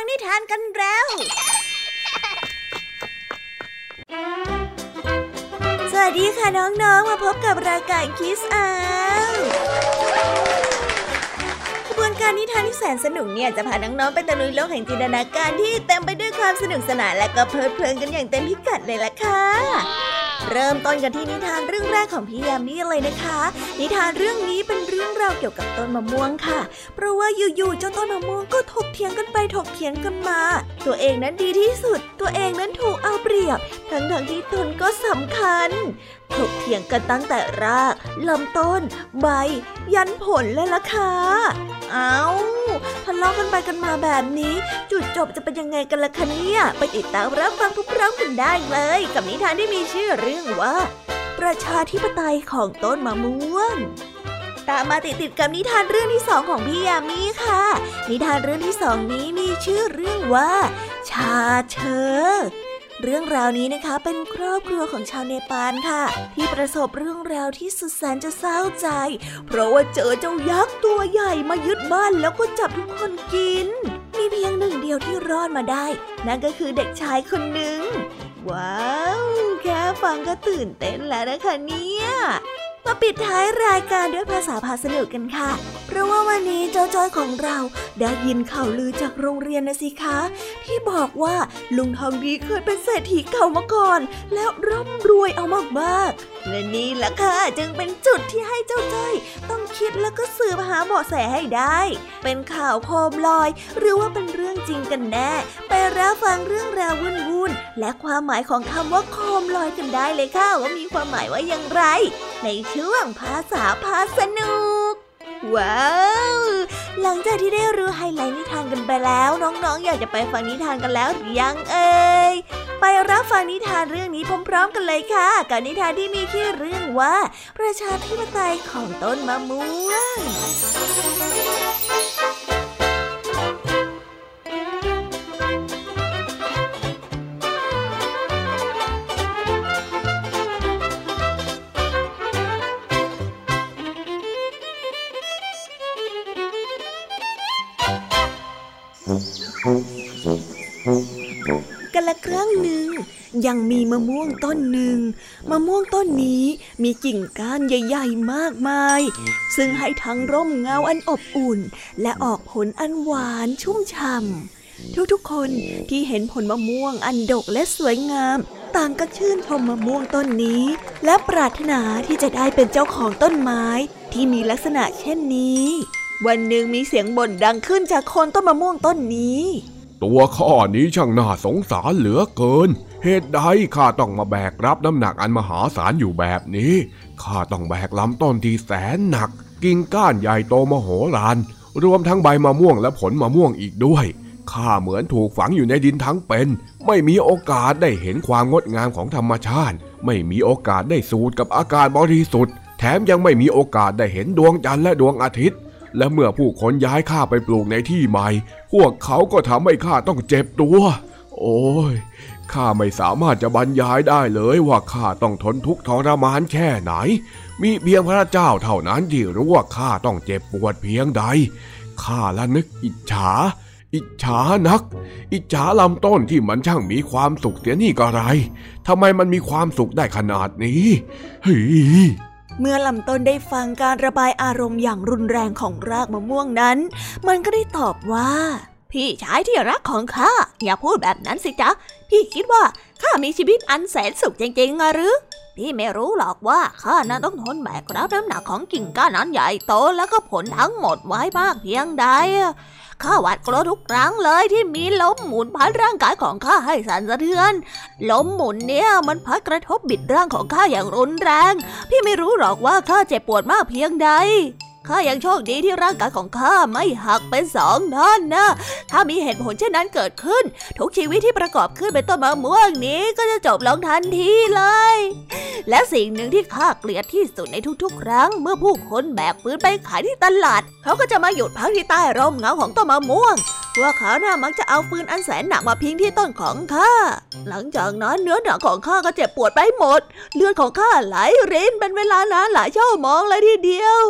ฟังนิทานกันแล้วสวัสดีค่ะน้องๆ มาพบกับรายการคิสอาขบวนการนิทานที่แสนสนุกเนี่ยจะพาน้องๆ ไปตะลุยโลกแห่งจินตนาการที่เต็มไปด้วยความสนุกสนานและก็เพลิดเพลินกันอย่างเต็มพิกัดเลยล่ะค่ะเริ่มต้นกันที่นิทานเรื่องแรกของพี่ยามีเลยนะคะ นิทานเรื่องนี้เป็นเรื่องราวเกี่ยวกับต้นมะม่วงค่ะ เพราะว่าอยู่ๆเจ้าต้นมะม่วงก็ถกเถียงกันไปถกเถียงกันมา ตัวเองนั้นดีที่สุด ตัวเองนั้นถูกเอาเปรียบ ทั้งๆที่ตนก็สำคัญ ถกเถียงกันตั้งแต่รากลำต้น ใบ ยันผลเลยล่ะค่ะ เอาทะเลาะกันไปกันมาแบบนี้ จุดจบจะเป็นยังไงกันล่ะคะเนี่ย ไปติดตามรับฟังทุกเรื่องกันได้เลย กับนิทานที่มีชื่อเรื่องว่า ประชาธิปไตยของต้นมะม่วง ตามมาติดติดกับนิทานเรื่องที่สองของพี่ยามีค่ะ นิทานเรื่องที่สองนี้มีชื่อเรื่องว่า ชาเชอเรื่องราวนี้นะคะเป็นครอบครัวของชาวเนปาลค่ะ ที่ประสบเรื่องราวที่สุดแสนจะเศร้าใจ เพราะว่าเจอเจ้ายักษ์ตัวใหญ่มายึดบ้านแล้วก็จับทุกคนกิน มีเพียงหนึ่งเดียวที่รอดมาได้ นั่นก็คือเด็กชายคนหนึ่งว้าว แค่ฟังก็ตื่นเต้นแล้วนะคะเนี่ย มาปิดท้ายรายการด้วยภาษาพาสนุกกันค่ะ เพราะว่าวันนี้เจ้าจ้อยของเราได้ยินข่าวลือจากโรงเรียนนะสิคะ ที่บอกว่าลุงทองดีเคยเป็นเศรษฐีเก่ามาก่อน แล้วร่ำรวยเอามากๆและนี่แหละค่ะจึงเป็นจุดที่ให้เจ้าจ้อยต้องคิดแล้วก็สืบหาเบาะแสให้ได้ เป็นข่าวโคมลอย หรือว่าเป็นเรื่องจริงกันแน่ ไปรับฟังเรื่องราววุ่นๆ และความหมายของคำว่าโคมลอยกันได้เลยค่ะว่ามีความหมายว่าอย่างไร ในช่วงภาษาพาสนุก ว้าวหลังจากที่ได้รู้ไฮไลท์นิทานกันไปแล้ว น้องๆ อยากจะไปฟังนิทานกันแล้วหรือยังเอ่ยไปรับฟังนิทานเรื่องนี้พร้อมๆกันเลยค่ะ กับนิทานที่มีชื่อเรื่องว่า ประชาธิปไตยของต้นมะม่วง ยังมีมะม่วงต้นหนึ่ง มะม่วงต้นนี้มีกิ่งก้านใหญ่ๆมากมาย ซึ่งให้ทั้งร่มเงาอันอบอุ่น และออกผลอันหวานชุ่มฉ่ำทุกๆคนที่เห็นผลมะม่วงอันดกและสวยงาม ต่างก็ชื่นชมมะม่วงต้นนี้ และปรารถนาที่จะได้เป็นเจ้าของต้นไม้ ที่มีลักษณะเช่นนี้ วันหนึ่งมีเสียงบ่นดังขึ้นจากคนต้นมะม่วงต้นนี้ตัวข้านี้ช่างน่าสงสารเหลือเกิน เหตุใดข้าต้องมาแบกรับน้ำหนักอันมหาศาลอยู่แบบนี้ ข้าต้องแบกลำต้นที่แสนหนัก กิ่งก้านใหญ่โตมโหฬาร รวมทั้งใบมะม่วงและผลมะม่วงอีกด้วย ข้าเหมือนถูกฝังอยู่ในดินทั้งเป็น ไม่มีโอกาสได้เห็นความงดงามของธรรมชาติ ไม่มีโอกาสได้สูดกับอากาศบริสุทธิ์ แถมยังไม่มีโอกาสได้เห็นดวงจันทร์และดวงอาทิตย์และเมื่อผู้คนย้ายข้าไปปลูกในที่ใหม่ พวกเขาก็ทำให้ข้าต้องเจ็บตัว โอ้ย ข้าไม่สามารถจะบรรยายได้เลยว่าข้าต้องทนทุกข์ทรมานแค่ไหน มีเพียงพระเจ้าเท่านั้นที่รู้ว่าข้าต้องเจ็บปวดเพียงใด ข้าละนึกอิจฉา อิจฉานัก อิจฉาลำต้นที่มันช่างมีความสุขเสียนี่ก็ไรทำไมมันมีความสุขได้ขนาดนี้เฮ้ยเมื่อลำต้นได้ฟังการระบายอารมณ์อย่างรุนแรงของรากมะม่วงนั้น มันก็ได้ตอบว่า พี่ชายที่รักของข้าอย่าพูดแบบนั้นสิจ๊ะ พี่คิดว่าข้ามีชีวิตอันแสนสุขจริงๆอะหรือ พี่ไม่รู้หรอกว่าข้านั้นต้องทนแบกรับน้ำหนักของกิ่งก้านนั้นใหญ่โตแล้วก็ผลทั้งหมดไว้มากเพียงใดข้าหวาดกลัวทุกครั้งเลยที่มีลมหมุนพัดร่างกายของข้าให้สั่นสะเทือน ลมหมุนเนี่ยมันพัดกระทบบิดร่างของข้าอย่างรุนแรง พี่ไม่รู้หรอกว่าข้าเจ็บปวดมากเพียงใด ข้ายังโชคดีที่ร่างกายของข้าไม่หักเป็นสองท่อนนะถ้ามีเหตุผลเช่นนั้นเกิดขึ้น ทุกชีวิตที่ประกอบขึ้นเป็นต้นมะม่วงนี้ก็จะจบลงทันทีเลย และสิ่งหนึ่งที่ข้าเกลียดที่สุดในทุกๆ ครั้ง เมื่อผู้คนแบกปืนไปขายที่ตลาด เขาก็จะมาหยุดพักที่ใต้ร่มเงาของต้นมะม่วง พวกเขาน่ามักจะเอาฟืนอันแสนหนักมาพิงที่ต้นของข้า หลังจากนั้นเนื้อหนังของข้าก็เจ็บปวดไปหมด เลือดของข้าไหลรินเป็นเวลานานหลายชั่วโมงเลยทีเดียว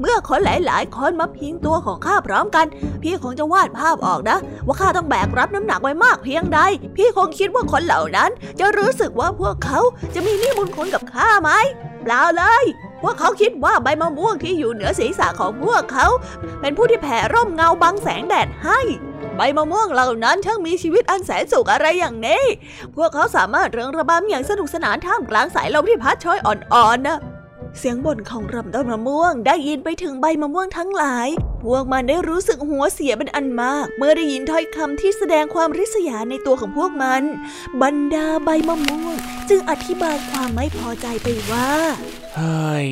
เมื่อคนหลายๆคนมาพิงตัวของข้าพร้อมกัน พี่คงจะวาดภาพออกนะ ว่าข้าต้องแบกรับน้ำหนักไว้มากเพียงใด พี่คงคิดว่าคนเหล่านั้น จะรู้สึกว่าพวกเขาจะมีนิมุนคุณกับข้าไหมเปล่าเลย พวกเขาคิดว่าใบมะม่วงที่อยู่เหนือศีรษะของพวกเขา เป็นผู้ที่แผ่ร่มเงาบังแสงแดดให้ ใบมะม่วงเหล่านั้นช่างมีชีวิตอันแสนสุขอะไรอย่างนี้ พวกเขาสามารถเริงระบำอย่างสนุกสนานท่ามกลางสายลมที่พัดโชยอ่อนๆนะเสียงบ่นของรำต้นมะม่วงได้ยินไปถึงใบมะม่วงทั้งหลาย พวกมันได้รู้สึกหัวเสียเป็นอันมาก เมื่อได้ยินถ้อยคำที่แสดงความริษยาในตัวของพวกมัน บรรดาใบมะม่วง จึงอธิบายความไม่พอใจไปว่า เฮ้ย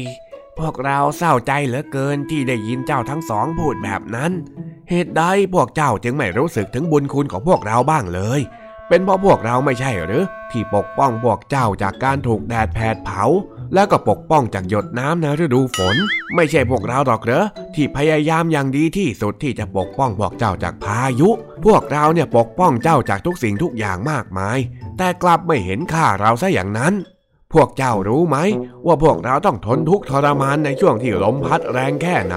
พวกเราเศร้าใจเหลือเกินที่ได้ยินเจ้าทั้งสองพูดแบบนั้น เหตุใดพวกเจ้าจึงไม่รู้สึกถึงบุญคุณของพวกเราบ้างเลย เป็นเพราะพวกเราไม่ใช่หรือ ที่ปกป้องพวกเจ้าจากการถูกแดดแผดเผา แล้วก็ปกป้องจากหยดน้ำในฤดูฝน ไม่ใช่พวกเราหรอกเหรอที่พยายามอย่างดีที่สุดที่จะปกป้องพวกเจ้าจากพายุ พวกเราเนี่ยปกป้องเจ้าจากทุกสิ่งทุกอย่างมากมาย แต่กลับไม่เห็นค่าเราซะอย่างนั้น พวกเจ้ารู้ไหม ว่าพวกเราต้องทนทุกข์ทรมานในช่วงที่ลมพัดแรงแค่ไหน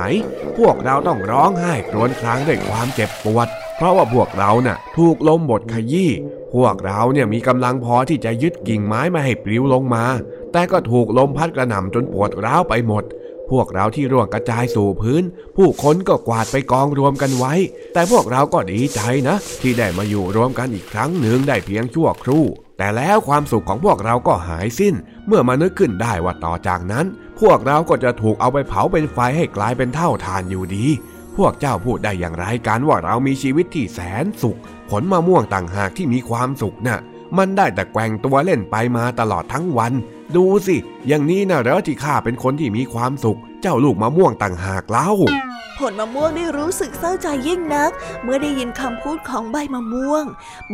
พวกเราต้องร้องไห้ครวญครางด้วยความเจ็บปวด เพราะว่าพวกเราน่ะ ถูกลมบดขยี้พวกเราเนี่ยมีกำลังพอที่จะยึดกิ่งไม้ไม่ให้ปลิวลงมา แต่ก็ถูกลมพัดกระหน่ำจนปวดร้าวไปหมด พวกเราที่ร่วงกระจายสู่พื้น ผู้คนก็กวาดไปกองรวมกันไว้ แต่พวกเราก็ดีใจนะ ที่ได้มาอยู่รวมกันอีกครั้งหนึ่งได้เพียงชั่วครู่ แต่แล้วความสุขของพวกเราก็หายสิ้น เมื่อมานึกขึ้นได้ว่าต่อจากนั้น พวกเราก็จะถูกเอาไปเผาเป็นไฟให้กลายเป็นเท่าทานอยู่ดี พวกเจ้าพูดได้อย่างไรกันว่าเรามีชีวิตที่แสนสุข ผลมะม่วงต่างหากที่มีความสุขน่ะ มันได้แต่แกว่งตัวเล่นไปมาตลอดทั้งวัน ดูสิ อย่างนี้นะเหรอที่ข้าเป็นคนที่มีความสุข เจ้าลูกมะม่วงต่างหากเล่าผลมะม่วงได้รู้สึกเศร้าใจยิ่งนัก เมื่อได้ยินคำพูดของใบมะม่วง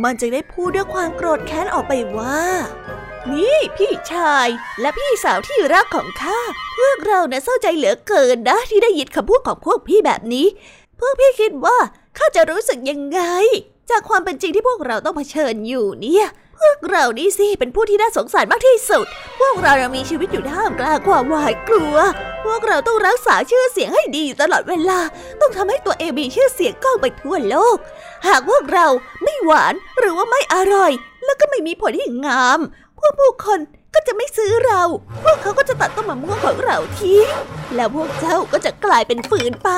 มันจึงได้พูดด้วยความโกรธแค้นออกไปว่า นี่พี่ชายและพี่สาวที่รักของข้าพวกเราเนี่ยเศร้าใจเหลือเกินนะ ที่ได้ยินคำพูดของพวกพี่แบบนี้ พวกพี่คิดว่าข้าจะรู้สึกยังไง จากความเป็นจริงที่พวกเราต้องเผชิญอยู่เนี่ย พวกเรานี่สิเป็นผู้ที่น่าสงสารมากที่สุด พวกเรายังมีชีวิตอยู่ท่ามกลางความหวาดกลัว พวกเราต้องรักษาชื่อเสียงให้ดีตลอดเวลา ต้องทำให้ตัวเองมีชื่อเสียงก้องไปทั่วโลก หากพวกเราไม่หวานหรือว่าไม่อร่อย แล้วก็ไม่มีผลที่งาม พวกผู้คน ก็จะไม่ซื้อเรา พวกเขาก็จะตัดต้นมะม่วงของเราทิ้ง แล้วพวกเจ้าก็จะกลายเป็นฝืนไป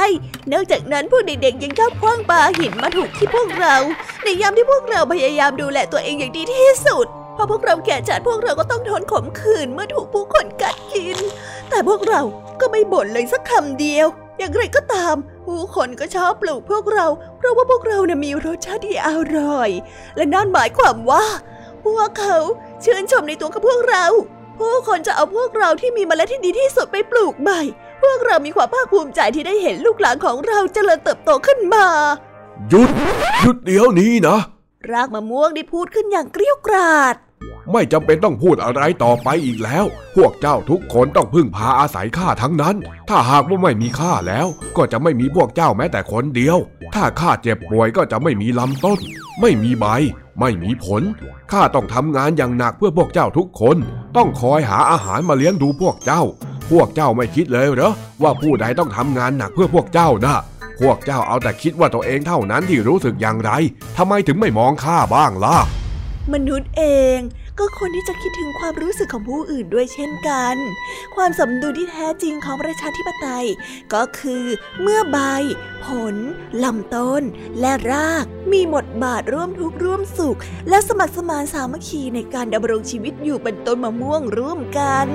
นอกจากนั้นพวกเด็กๆยังชอบคว้างปาหินมาถูกที่พวกเรา ในยามที่พวกเราพยายามดูแลตัวเองอย่างดีที่สุด พอพวกเราแก่จัดพวกเราก็ต้องทนขมขื่นเมื่อถูกผู้คนกัดกิน แต่พวกเราก็ไม่บ่นเลยสักคำเดียว อย่างไรก็ตามผู้คนก็ชอบปลูกพวกเรา เพราะว่าพวกเราเนี่ยมีรสชาติที่อร่อย และนั่นหมายความว่า พวกเขา ชื่นชมในตัวของพวกเรา ผู้คนจะเอาพวกเราที่มีเมล็ดที่ดีที่สุดไปปลูกใหม่ พวกเรามีความภาคภูมิใจที่ได้เห็นลูกหลานของเราเจริญเติบโตขึ้นมา หยุดหยุดเดี๋ยวนี้นะ รากมะม่วงได้พูดขึ้นอย่างเกรี้ยวกราดไม่จำเป็นต้องพูดอะไรต่อไปอีกแล้ว พวกเจ้าทุกคนต้องพึ่งพาอาศัยข้าทั้งนั้น ถ้าหากว่าไม่มีข้าแล้ว ก็จะไม่มีพวกเจ้าแม้แต่คนเดียว ถ้าข้าเจ็บป่วยก็จะไม่มีลำต้น ไม่มีใบ ไม่มีผล ข้าต้องทำงานอย่างหนักเพื่อพวกเจ้าทุกคน ต้องคอยหาอาหารมาเลี้ยงดูพวกเจ้า พวกเจ้าไม่คิดเลยเหรอว่าผู้ใดต้องทำงานหนักเพื่อพวกเจ้านะพวกเจ้าเอาแต่คิดว่าตัวเองเท่านั้นที่รู้สึกอย่างไรทำไมถึงไม่มองข้าบ้างล่ะ มนุษย์เองก็ควรที่จะคิดถึงความรู้สึกของผู้อื่นด้วยเช่นกัน ความสมดุลที่แท้จริงของประชาธิปไตย ก็คือเมื่อใบ ผลลำต้น และราก มีบทบาทร่วมทุกข์ร่วมสุข และสมัครสมานสามัคคีในการดำรงชีวิตอยู่เป็นต้นมะม่วงร่วมกัน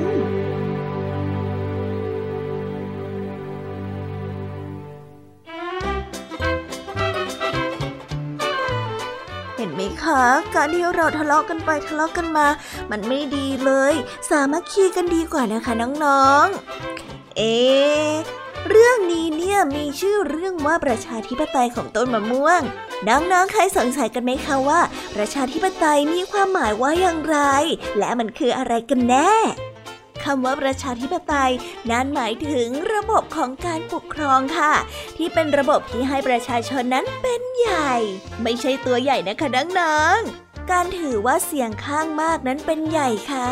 การที่เราทะเลาะกันไปทะเลาะกันมา มันไม่ดีเลย สามัคคีกันดีกว่านะคะน้องๆ เอ๊เรื่องนี้เนี่ยมีชื่อเรื่องว่าประชาธิปไตยของต้นมะม่วง น้องๆ เคยสงสัยกันไหมคะว่า ประชาธิปไตยมีความหมายว่าอย่างไร และมันคืออะไรกันแน่ คำว่าประชาธิปไตย นั้นหมายถึงระบบของการปกครองค่ะ ที่เป็นระบบที่ให้ประชาชนนั้นเป็นใหญ่ ไม่ใช่ตัวใหญ่นะคะน้องๆการถือว่าเสียงข้างมากนั้นเป็นใหญ่ค่ะ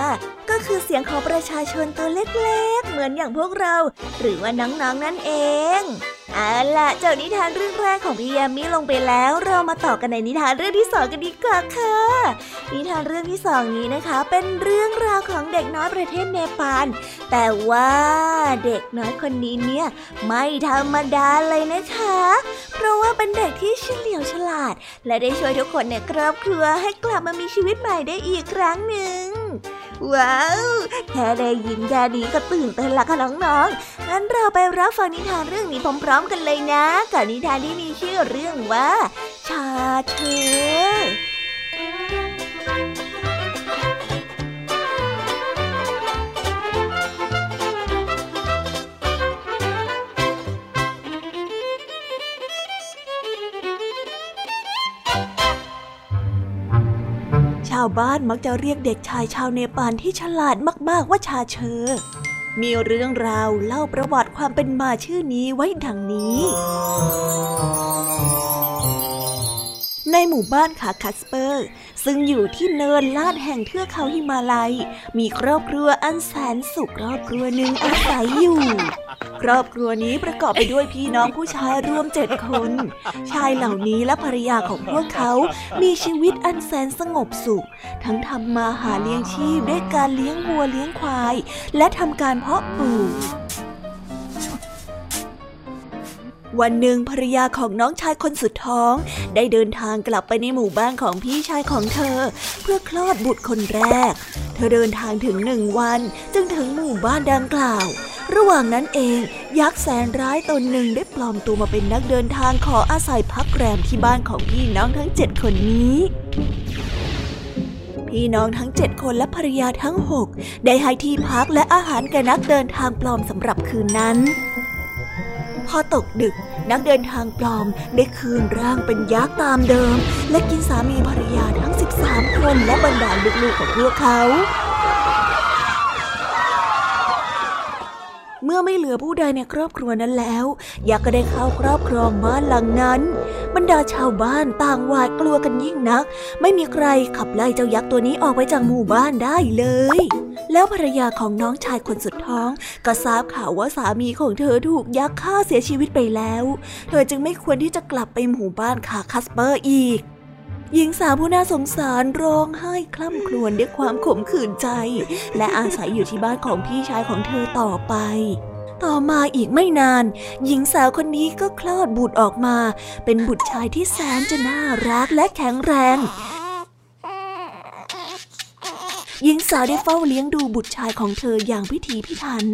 ก็คือเสียงของประชาชนตัวเล็กๆ เหมือนอย่างพวกเรา หรือว่าน้องๆนนั่นเองเอาล่ะเจ้านิทานเรื่องแรกของพี่ยามีลงไปแล้ว เรามาต่อกันในนิทานเรื่องที่สองกันดีกว่าค่ะ นิทานเรื่องที่สองนี้นะคะ เป็นเรื่องราวของเด็กน้อยประเทศเนปาลแต่ว่าเด็กน้อยคนนี้เนี่ยไม่ธรรมดาเลยนะคะ เพราะว่าเป็นเด็กที่เฉลียวฉลาด และได้ช่วยทุกคนในครอบครัวให้กลับมามีชีวิตใหม่ได้อีกครั้งหนึ่ง ว้าวแค่ได้ยินแค่นี้ก็ตื่นเต้นละค่ะน้องๆงั้นเราไปรับฟังนิทานเรื่องนี้พร้อมๆกันเลยนะกับนิทานที่มีชื่อเรื่องว่า ชาเชาวบ้านมักจะเรียกเด็กชายชาวเนปาลที่ฉลาดมาก ๆ ว่าชาเชอ มีเรื่องราวเล่าประวัติความเป็นมาชื่อนี้ไว้ดังนี้ ในหมู่บ้านขาคัสเปอร์ ซึ่งอยู่ที่เนินลาดแห่งเทือกเขาหิมาลัย มีครอบครัวอันแสนสุขครอบครัวหนึ่งอาศัยอยู่ ครอบครัวนี้ประกอบไปด้วยพี่น้องผู้ชายรวมเจ็ดคน ชายเหล่านี้และภรรยาของพวกเขามีชีวิตอันแสนสงบสุข ทั้งทำมาหาเลี้ยงชีพด้วยการเลี้ยงวัวเลี้ยงควาย และทำการเพาะปลูก วันหนึ่งภรรยาของน้องชายคนสุดท้อง ได้เดินทางกลับไปในหมู่บ้านของพี่ชายของเธอ เพื่อคลอดบุตรคนแรก เธอเดินทางถึงหนึ่งวัน จึงถึงหมู่บ้านดังกล่าว ระหว่างนั้นเอง ยักษ์แสนร้ายตนหนึ่งได้ปลอมตัวมาเป็นนักเดินทางขออาศัยพักแรมที่บ้านของพี่น้องทั้งเจ็ดคนนี้พี่น้องทั้งเจ็ดคนและภรรยาทั้งหกได้ให้ที่พักและอาหารแก่นักเดินทางปลอมสำหรับคืนนั้น พอตกดึก นักเดินทางปลอมได้คืนร่างเป็นยักษ์ตามเดิม และกินสามีภรรยาทั้ง 13 คนและบรรดาลูกๆของพวกเขา เมื่อไม่เหลือผู้ใดในครอบครัวนั้นแล้ว ยักษ์ก็ได้เข้าครอบครองบ้านหลังนั้น บรรดาชาวบ้านต่างหวาดกลัวกันยิ่งนัก ไม่มีใครขับไล่เจ้ายักษ์ตัวนี้ออกไปจากหมู่บ้านได้เลย แล้วภรรยาของน้องชายคนสุดท้อง ก็ทราบข่าวว่าสามีของเธอถูกยักษ์ฆ่าเสียชีวิตไปแล้ว เธอจึงไม่ควรที่จะกลับไปหมู่บ้านคาคัสเปอร์อีก หญิงสาวผู้น่าสงสารร้องไห้คล่ำครวญด้วยความขมขื่นใจ และอาศัยอยู่ที่บ้านของพี่ชายของเธอต่อไป ต่อมาอีกไม่นาน หญิงสาวคนนี้ก็คลอดบุตรออกมา เป็นบุตรชายที่แสนจะน่ารักและแข็งแรง หญิงสาวได้เฝ้าเลี้ยงดูบุตรชายของเธออย่างพิถีพิถัน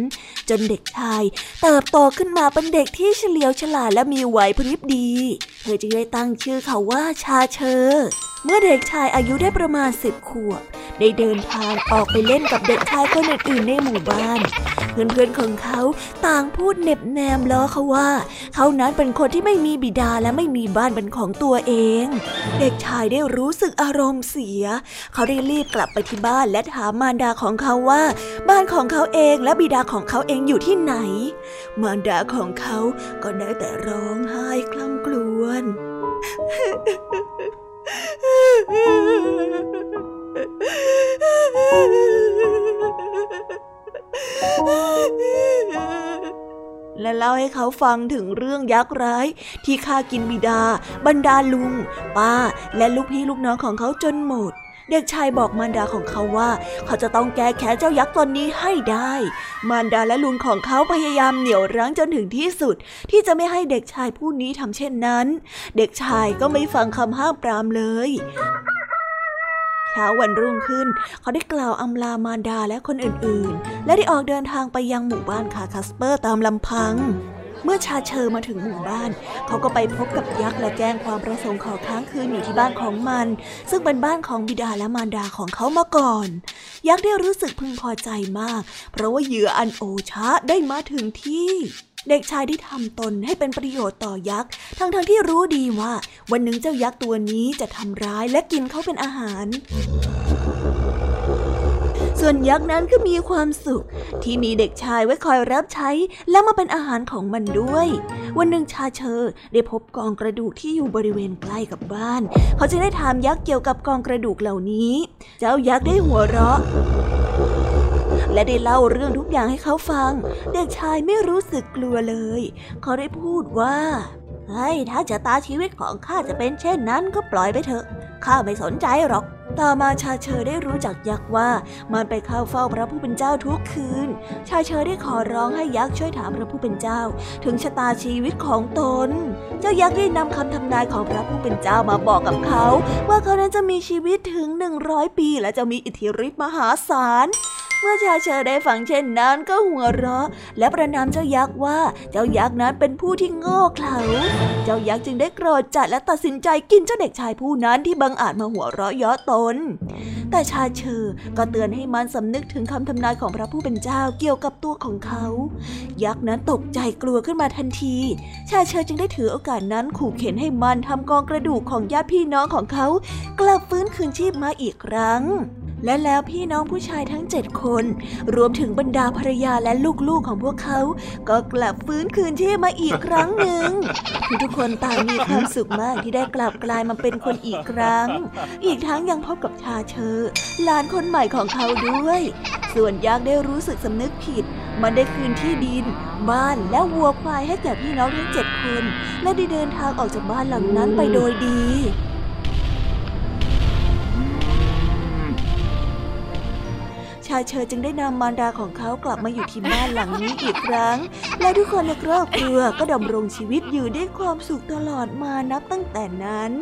จนเด็กชายเติบโตขึ้นมาเป็นเด็กที่เฉลียวฉลาดและมีไหวพริบดี เธอจึงได้ตั้งชื่อเขาว่าชาเชอ เมื่อเด็กชายอายุได้ประมาณสิบขวบ ได้เดินทางออกไปเล่นกับเด็กชายคนอื่นๆในหมู่บ้าน เพื่อนๆของเขาต่างพูดเน็บแนมล้อเขาว่า เขานั้นเป็นคนที่ไม่มีบิดาและไม่มีบ้านเป็นของตัวเอง เด็กชายได้รู้สึกอารมณ์เสีย เขาได้รีบกลับไปที่บ้านและถามมารดาของเขาว่า บ้านของเขาเองและบิดาของเขาเองอยู่ที่ไหน มารดาของเขาก็ได้แต่ร้องไห้คล่ำกลวน และเล่าให้เขาฟังถึงเรื่องยักษ์ร้าย ที่ฆ่ากินบิดา บรรดาลุง ป้า และลูกพี่ลูกน้องของเขาจนหมด เด็กชายบอกมารดาของเขาว่า เขาจะต้องแก้แค้นเจ้ายักษ์ตนนี้ให้ได้ มารดาและลุงของเขาพยายามเหนี่ยวรั้งจนถึงที่สุด ที่จะไม่ให้เด็กชายผู้นี้ทำเช่นนั้น เด็กชายก็ไม่ฟังคำห้ามปรามเลย เช้าวันรุ่งขึ้น เขาได้กล่าวอำลามารดาและคนอื่นๆ และได้ออกเดินทางไปยังหมู่บ้านคาคัสเปอร์ตามลำพัง เมื่อชาเชอมาถึงหมู่บ้าน เขาก็ไปพบกับยักษ์และแจ้งความประสงค์ขอค้างคืนอยู่ที่บ้านของมัน ซึ่งเป็นบ้านของบิดาและมารดาของเขามาก่อน ยักษ์ได้รู้สึกพึงพอใจมาก เพราะว่าเหยื่ออันโอชะได้มาถึงที่ เด็กชายที่ทำตนให้เป็นประโยชน์ต่อยักษ์ ทั้งๆทที่รู้ดีว่า วันหนึ่งเจ้ายักษ์ตัวนี้จะทำร้ายและกินเขาเป็นอาหาร ส่วนยักษ์นั้นก็มีความสุข ที่มีเด็กชายไว้คอยรับใช้และมาเป็นอาหารของมันด้วย วันหนึ่งชาเชอได้พบกองกระดูกที่อยู่บริเวณใกล้กับบ้าน เขาจึงได้ถามยักษ์เกี่ยวกับกองกระดูกเหล่านี้ เจ้ายักษ์ได้หัวเราะ และได้เล่าเรื่องทุกอย่างให้เขาฟัง เด็กชายไม่รู้สึกกลัวเลย เขาได้พูดว่าเฮ้ยถ้าจะตาชีวิตของข้าจะเป็นเช่นนั้นก็ปล่อยไปเถอะข้าไม่สนใจหรอก ต่อมาชาเชอได้รู้จักยักษ์ว่ามันไปเข้าเฝ้าพระผู้เป็นเจ้าทุกคืน ชาเชอได้ขอร้องให้ยักษ์ช่วยถามพระผู้เป็นเจ้า ถึงชะตาชีวิตของตน เจ้ายักษ์ได้นำคำทำนายของพระผู้เป็นเจ้ามาบอกกับเขา ว่าเขานั้นจะมีชีวิตถึงหนึ่งร้อยปี และจะมีอิทธิฤทธิ์มหาศาล เมื่อชาเชอได้ฟังเช่นนั้นก็หัวเราะ และประนามเจ้ายักษ์ว่าเจ้ายักษ์นั้นเป็นผู้ที่โง่เขลา เจ้ายักษ์จึงได้โกรธจัดและตัดสินใจกินเจ้าเด็กชายผู้นั้นที่บังอาจมาหัวเราะเยาะตน แต่ชาเชอก็เตือนให้มันสำนึกถึงคำทำนายของพระผู้เป็นเจ้าเกี่ยวกับตัวของเขา ยักษ์นั้นตกใจกลัวขึ้นมาทันที ชาเชอจึงได้ถือโอกาสนั้นขู่เข็นให้มันทำกองกระดูกของญาติพี่น้องของเขา กลับฟื้นคืนชีพมาอีกครั้ง และแล้วพี่น้องผู้ชายทั้งเจ็ดคนรวมถึงบรรดาภรรยาและลูกๆของพวกเขา ก็กลับฟื้นคืนชีพมาอีกครั้งหนึ่งทุกคนต่างมีความสุขมากที่ได้กลับกลายมาเป็นคนอีกครั้ง อีกทั้งยังพบกับชาเชอหลานคนใหม่ของเขาด้วย ส่วนยักได้รู้สึกสำนึกผิด มันได้คืนที่ดิน บ้านและวัวควายให้แก่พี่น้องทั้งเจ็ดคน และได้เดินทางออกจากบ้านหลังนั้นไปโดยดี ชาเชอจึงได้นำมารดาของเขากลับมาอยู่ที่บ้านหลังนี้อีกครั้ง และทุกคนในครอบครัวก็ดำรงชีวิตอยู่ด้วยความสุขตลอดมานับตั้งแต่นั้น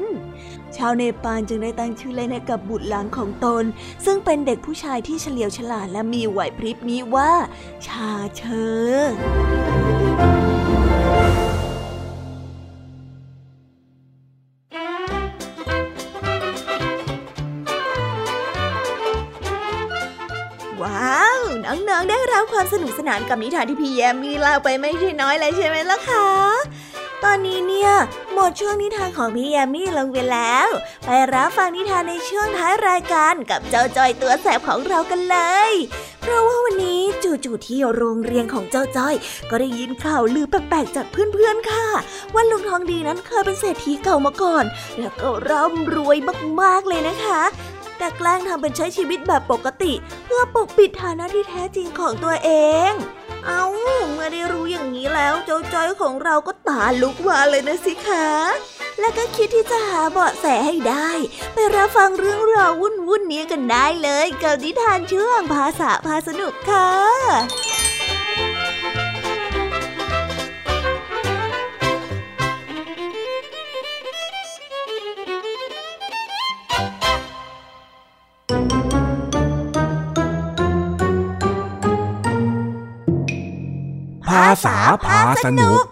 ชาวเนปาลจึงได้ตั้งชื่อเล่นให้กับบุตรหลานของตน ซึ่งเป็นเด็กผู้ชายที่เฉลียวฉลาดและมีไหวพริบนี้ว่า ชาเชอ นุกานกับนิทานที่พี่แยมมีเล่าไปไม่ใช่น้อยเลยใช่ไหมล่ะคะ ตอนนี้เนี่ยหมดช่วงนิทานของพี่แยมมี่ลงไปแล้ว ไปรับฟังนิทานในช่วงท้ายรายการกับเจ้าจอยตัวแสบของเรากันเลย เพราะว่าวันนี้จู่ๆที่โรงเรียนของเจ้าจอย ก็ได้ยินข่าวลือแปลกๆจากเพื่อนๆค่ะ ว่าลุงทองดีนั้นเคยเป็นเศรษฐีเก่ามาก่อน แล้วก็ร่ำรวยมากๆเลยนะคะ แต่แกล้งทำเป็นใช้ชีวิตแบบปกติ เพื่อปกปิดฐานะที่แท้จริงของตัวเอง เอาเมื่อได้รู้อย่างนี้แล้วเจ้าจ้อยของเราก็ตาลุกวาเลยนะสิคะ และก็คิดที่จะหาเบาะแสให้ได้ ไปรับฟังเรื่องราววุ่นวุ่นนี้กันได้เลยกับนิทานเชื่องภาษาพาสนุกค่ะาษาพาสนุก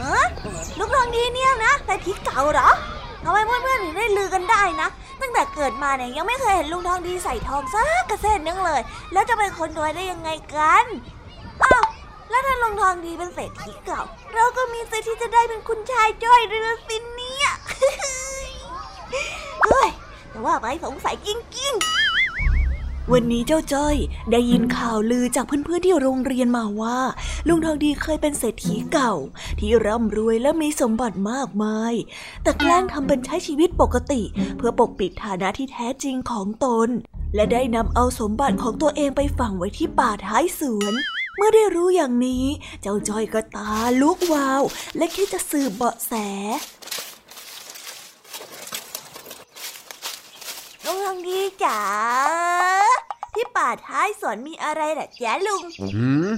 ฮะลูกรองดีเนี่ยนะแต่ที่เก่าเหรอทำไมเพื่อนๆถึงได้ลือกันได้นะ ตั้งแต่เกิดมาเนี่ยยังไม่เคยเห็นลุงทองดีใส่ทองสักกระเซ็นนึงเลย แล้วจะเป็นคนรวยได้ยังไงกันอ้าวแล้วถ้าลุงทองดีเป็นเศรษฐีเก่า เราก็มีสิทธิ์ที่จะได้เป็นคุณชายจ้อยเรือสินเนี่ย ยแต่ว่าไปสงสัยจริงๆ วันนี้เจ้าจ้อยได้ยินข่าวลือจากเพื่อนๆที่โรงเรียนมาว่า ลุงทองดีเคยเป็นเศรษฐีเก่า ที่ร่ำรวยและมีสมบัติมากมาย แต่แกล้งทำเป็นใช้ชีวิตปกติ เพื่อปกปิดฐานะที่แท้จริงของตน และได้นำเอาสมบัติของตัวเองไปฝังไว้ที่ป่าท้ายสวนเมื่อได้รู้อย่างนี้ เจ้าจ้อยก็ตาลุกวาว และคิดจะสืบเบาะแส ลุงทองดีจ๋าที่ป่าท้ายสวนมีอะไรล่ะจ๊ะลุงหืม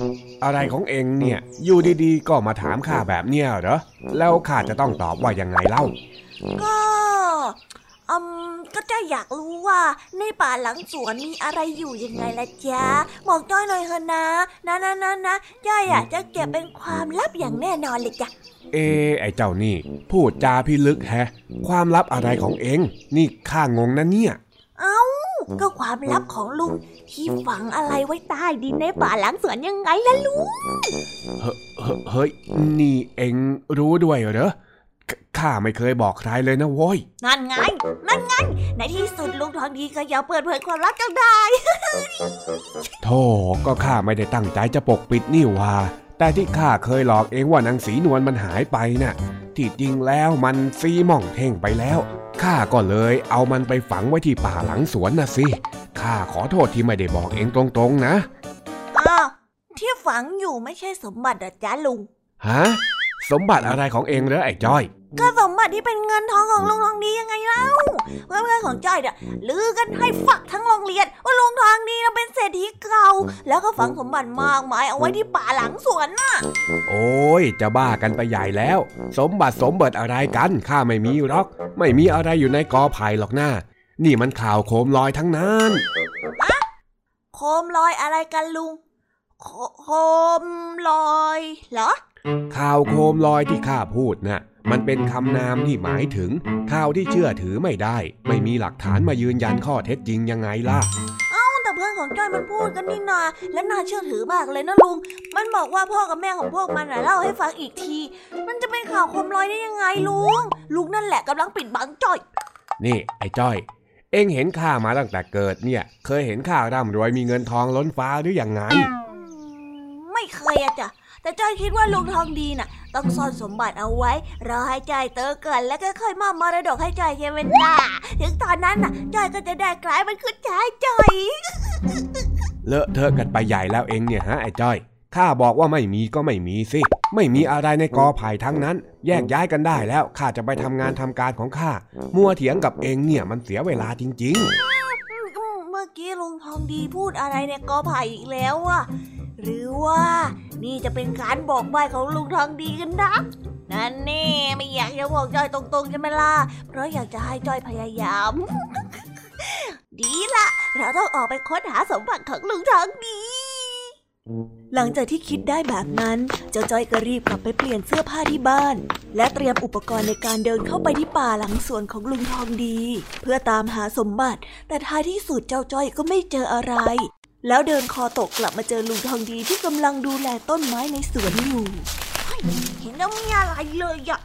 อะไรของเองเนี่ย อยู่ดีๆ ก็มาถามข้าแบบเนี้ยเหรอ แล้วข้าจะต้องตอบว่ายังไงเล่า ก็ อืมก็จะอยากรู้ว่า ในป่าหลังสวนมีอะไรอยู่ยังไงล่ะจ๊ะบอกจ้อยหน่อยเถอะนะ นะนะนะนะจ้อยอะจะเก็บเป็นความลับอย่างแน่นอนเลยจ้ะเอะไอ้เจ้านี่ พูดจาพิลึกแฮะ ความลับอะไรของเองนี่ข้างงนะเนี่ยเอ้าก็ความลับของลุงที่ฝังอะไรไว้ใต้ดินในป่าหลังสวนยังไงล่ะลุงเฮ้ยนี่เองรู้ด้วยเหรอ ข้าไม่เคยบอกใครเลยนะโว้ย นั่นไง นั่นไง ในที่สุดลุงทองดีก็ยอมเปิดเผยความลับจังได้ โธ่ก็ข้าไม่ได้ตั้งใจจะปกปิดนี่ว่า แต่ที่ข้าเคยหลอกเองว่านางสีนวลมันหายไปน่ะ ที่จริงแล้วมันซีหม่องเท่งไปแล้ว ข้าก็เลยเอามันไปฝังไว้ที่ป่าหลังสวนน่ะสิ ข้าขอโทษที่ไม่ได้บอกเองตรงๆนะ อ้าว ที่ฝังอยู่ไม่ใช่สมบัติเหรอจ๊ะลุง ฮะ สมบัติอะไรของเองเหรอไอ้จ้อยก็สมบัติที่เป็นเงินทองของลุงทองดียังไงเล่าเพื่อนๆของจ้อยเนี่ยลือกันให้ฝักทั้งโรงเรียนว่าลุงทองดีน่ะเป็นเศรษฐีเก่า แล้วก็ฝังสมบัติมากมายเอาไว้ที่ป่าหลังสวนน่ะ โอ้ยจะบ้ากันไปใหญ่แล้ว สมบัติสมบัติอะไรกันข้าไม่มีหรอก ไม่มีอะไรอยู่ในกอไผ่หรอกนะนี่มันข่าวโคมลอยทั้งนั้นโคมลอยอะไรกันลุงโคโคมลอยเหรอ ข่าวโคมลอยที่ข้าพูดน่ะมันเป็นคำนามที่หมายถึงข่าวที่เชื่อถือไม่ได้ ไม่มีหลักฐานมายืนยันข้อเท็จจริงยังไงล่ะแต่เพื่อนของจ้อยมันพูดกันนี่นาและน่าเชื่อถือมากเลยนะลุง มันบอกว่าพ่อกับแม่ของพวกมันน่ะเล่าให้ฟังอีกที มันจะเป็นข่าวโคมลอยได้ยังไงลุง ลุงนั่นแหละกำลังปิดบังจ้อย นี่ไอ้จ้อย เอ็งเห็นข้ามาตั้งแต่เกิดเนี่ย เคยเห็นข้าร่ำรวยมีเงินทองล้นฟ้าหรือยังไง ไม่เคยอะจ้ะ แต่จ้อยคิดว่าลุงทองดีน่ะ ต้องซ่อนสมบัติเอาไว้ รอให้จ้อยเตอเกินแล้วก็ค่อยมอบมรดกให้จ้อยเคเวนล่าถึงตอนนั้นน่ะจ้อยก็จะได้กลายเป็นคุณชายจ้อย เลอะเทอะกันไปใหญ่แล้วเองเนี่ยฮะไอ้จ้อยข้าบอกว่าไม่มีก็ไม่มีสิ ไม่มีอะไรในกอไผ่ทั้งนั้น แยกย้ายกันได้แล้วข้าจะไปทำงานทำการของข้ามัวเถียงกับเองเนี่ยมันเสียเวลาจริงเมื่อกี้ลุงทองดีพูดอะไรในกอไผ่อีกแล้วอะ หรือว่านี่จะเป็นการบอกใบของลุงทองดีกันนะนั่นแน่ไม่อยากจะบอกจอยตรงๆใช่ไหมล่ะ เพราะอยากจะให้จอยพยายาม ดีละเราต้องออกไปค้นหาสมบัติของลุงทองดีหลังจากที่คิดได้แบบนั้น เจ้าจ้อยก็รีบกลับไปเปลี่ยนเสื้อผ้าที่บ้าน และเตรียมอุปกรณ์ในการเดินเข้าไปที่ป่าหลังสวนของลุงทองดี เพื่อตามหาสมบัติ แต่ท้ายที่สุดเจ้าจ้อยก็ไม่เจออะไร แล้วเดินคอตกกลับมาเจอลุงทองดีที่กำลังดูแลต้นไม้ในสวนอยู่เฮ้ยเห็นแล้วมีอะไรเลยอะ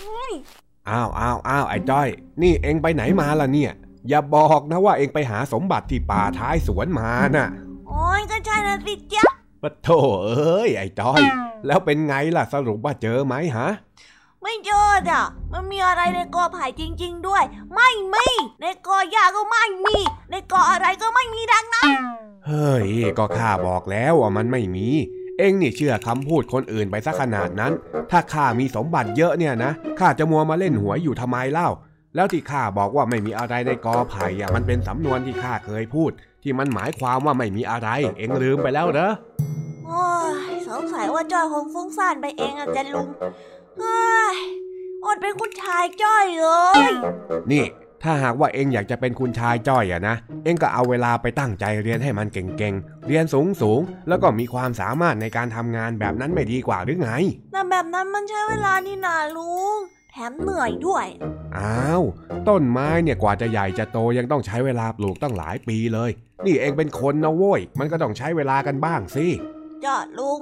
เฮ้ยๆอ้าวอ้าวอ้าวไอ้จ้อย นี่เองไปไหนมาล่ะเนี่ย อย่าบอกนะว่าเองไปหาสมบัติที่ป่าท้ายสวนมาน่ะ โอ้ยก็ใช่นะสิจ๊ะปะโถเอ้ยไอ้จ้อย แล้วเป็นไงล่ะสรุปว่าเจอไหมฮะ ไม่เจอจ้ะมันมีอะไรในกอไผ่จริง ๆ ด้วย ไม่มี ในกอหญ้าก็ไม่มี ในกออะไรก็ไม่มีดังนั้น เฮ้ย ก็ข้าบอกแล้วว่ามันไม่มี เอ็งนี่เชื่อคำพูดคนอื่นไปซะขนาดนั้น ถ้าข้ามีสมบัติเยอะเนี่ยนะข้าจะมัวมาเล่นหวยอยู่ทำไมเล่า แล้วที่ข้าบอกว่าไม่มีอะไรในกอไผ่อะมันเป็นสำนวนที่ข้าเคยพูด ที่มันหมายความว่าไม่มีอะไร เอ็งลืมไปแล้วเหรอโอ้ยสงสัยว่าจ้อยคงฟุ้งซ่านไปเองอะจะลุง เฮ้ยอดเป็นคุณชายจ้อยเลย นี่ถ้าหากว่าเอ็งอยากจะเป็นคุณชายจ้อยอะนะ เอ็งก็เอาเวลาไปตั้งใจเรียนให้มันเก่งๆ เรียนสูงๆ แล้วก็มีความสามารถในการทำงานแบบนั้นไม่ดีกว่าหรือไง แต่แบบนั้นมันใช้เวลานี่นาลุง แถมเหนื่อยด้วย อ้าว ต้นไม้เนี่ยกว่าจะใหญ่จะโตยังต้องใช้เวลาปลูกตั้งหลายปีเลย นี่เองเป็นคนนะโว้ย มันก็ต้องใช้เวลากันบ้างสิจ้ะลุง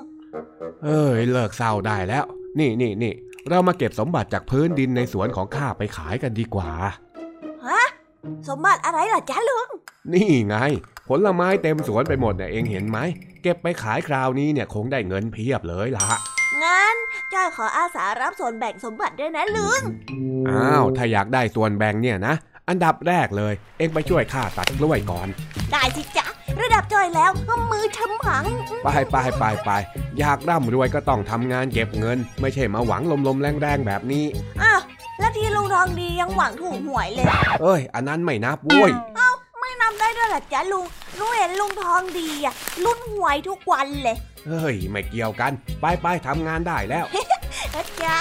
เอ้ยเลิกเศร้าได้แล้ว นี่นี่นี่เรามาเก็บสมบัติจากพื้นดินในสวนของข้าไปขายกันดีกว่า ฮะ สมบัติอะไรล่ะจ๊ะลุง นี่ไง ผลไม้เต็มสวนไปหมดเนี่ยเองเห็นไหม เก็บไปขายคราวนี้เนี่ยคงได้เงินเพียบเลยล่ะงั้นจ้อยขออาสารับส่วนแบ่งสมบัติด้วยนะลุง อ้าว ถ้าอยากได้ส่วนแบ่งเนี่ยนะ อันดับแรกเลย เองไปช่วยข้าตัดกล้วยก่อน ได้สิจ๊ะ ระดับจ้อยแล้วก็มือฉมัง ไปไปไปไปอยากร่ำรวยก็ต้องทำงานเก็บเงิน ไม่ใช่มาหวังลมๆแรงๆแบบนี้อ้าวแล้วที่ลุงทองดียังหวังถูกหวยเลย เอ้ย อันนั้นไม่นับโว้ยไม่นำได้ด้วยเหรอจ๊ะลุงหนูเห็นลุงทองดีอะลุ้นหวยทุกวันเลยเฮ้ย ไม่เกี่ยวกัน ไปไปทำงานได้แล้วนะจ๊ะ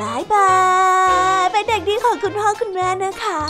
บายบาย เป็นเด็กดีของคุณพ่อคุณแม่นะคะ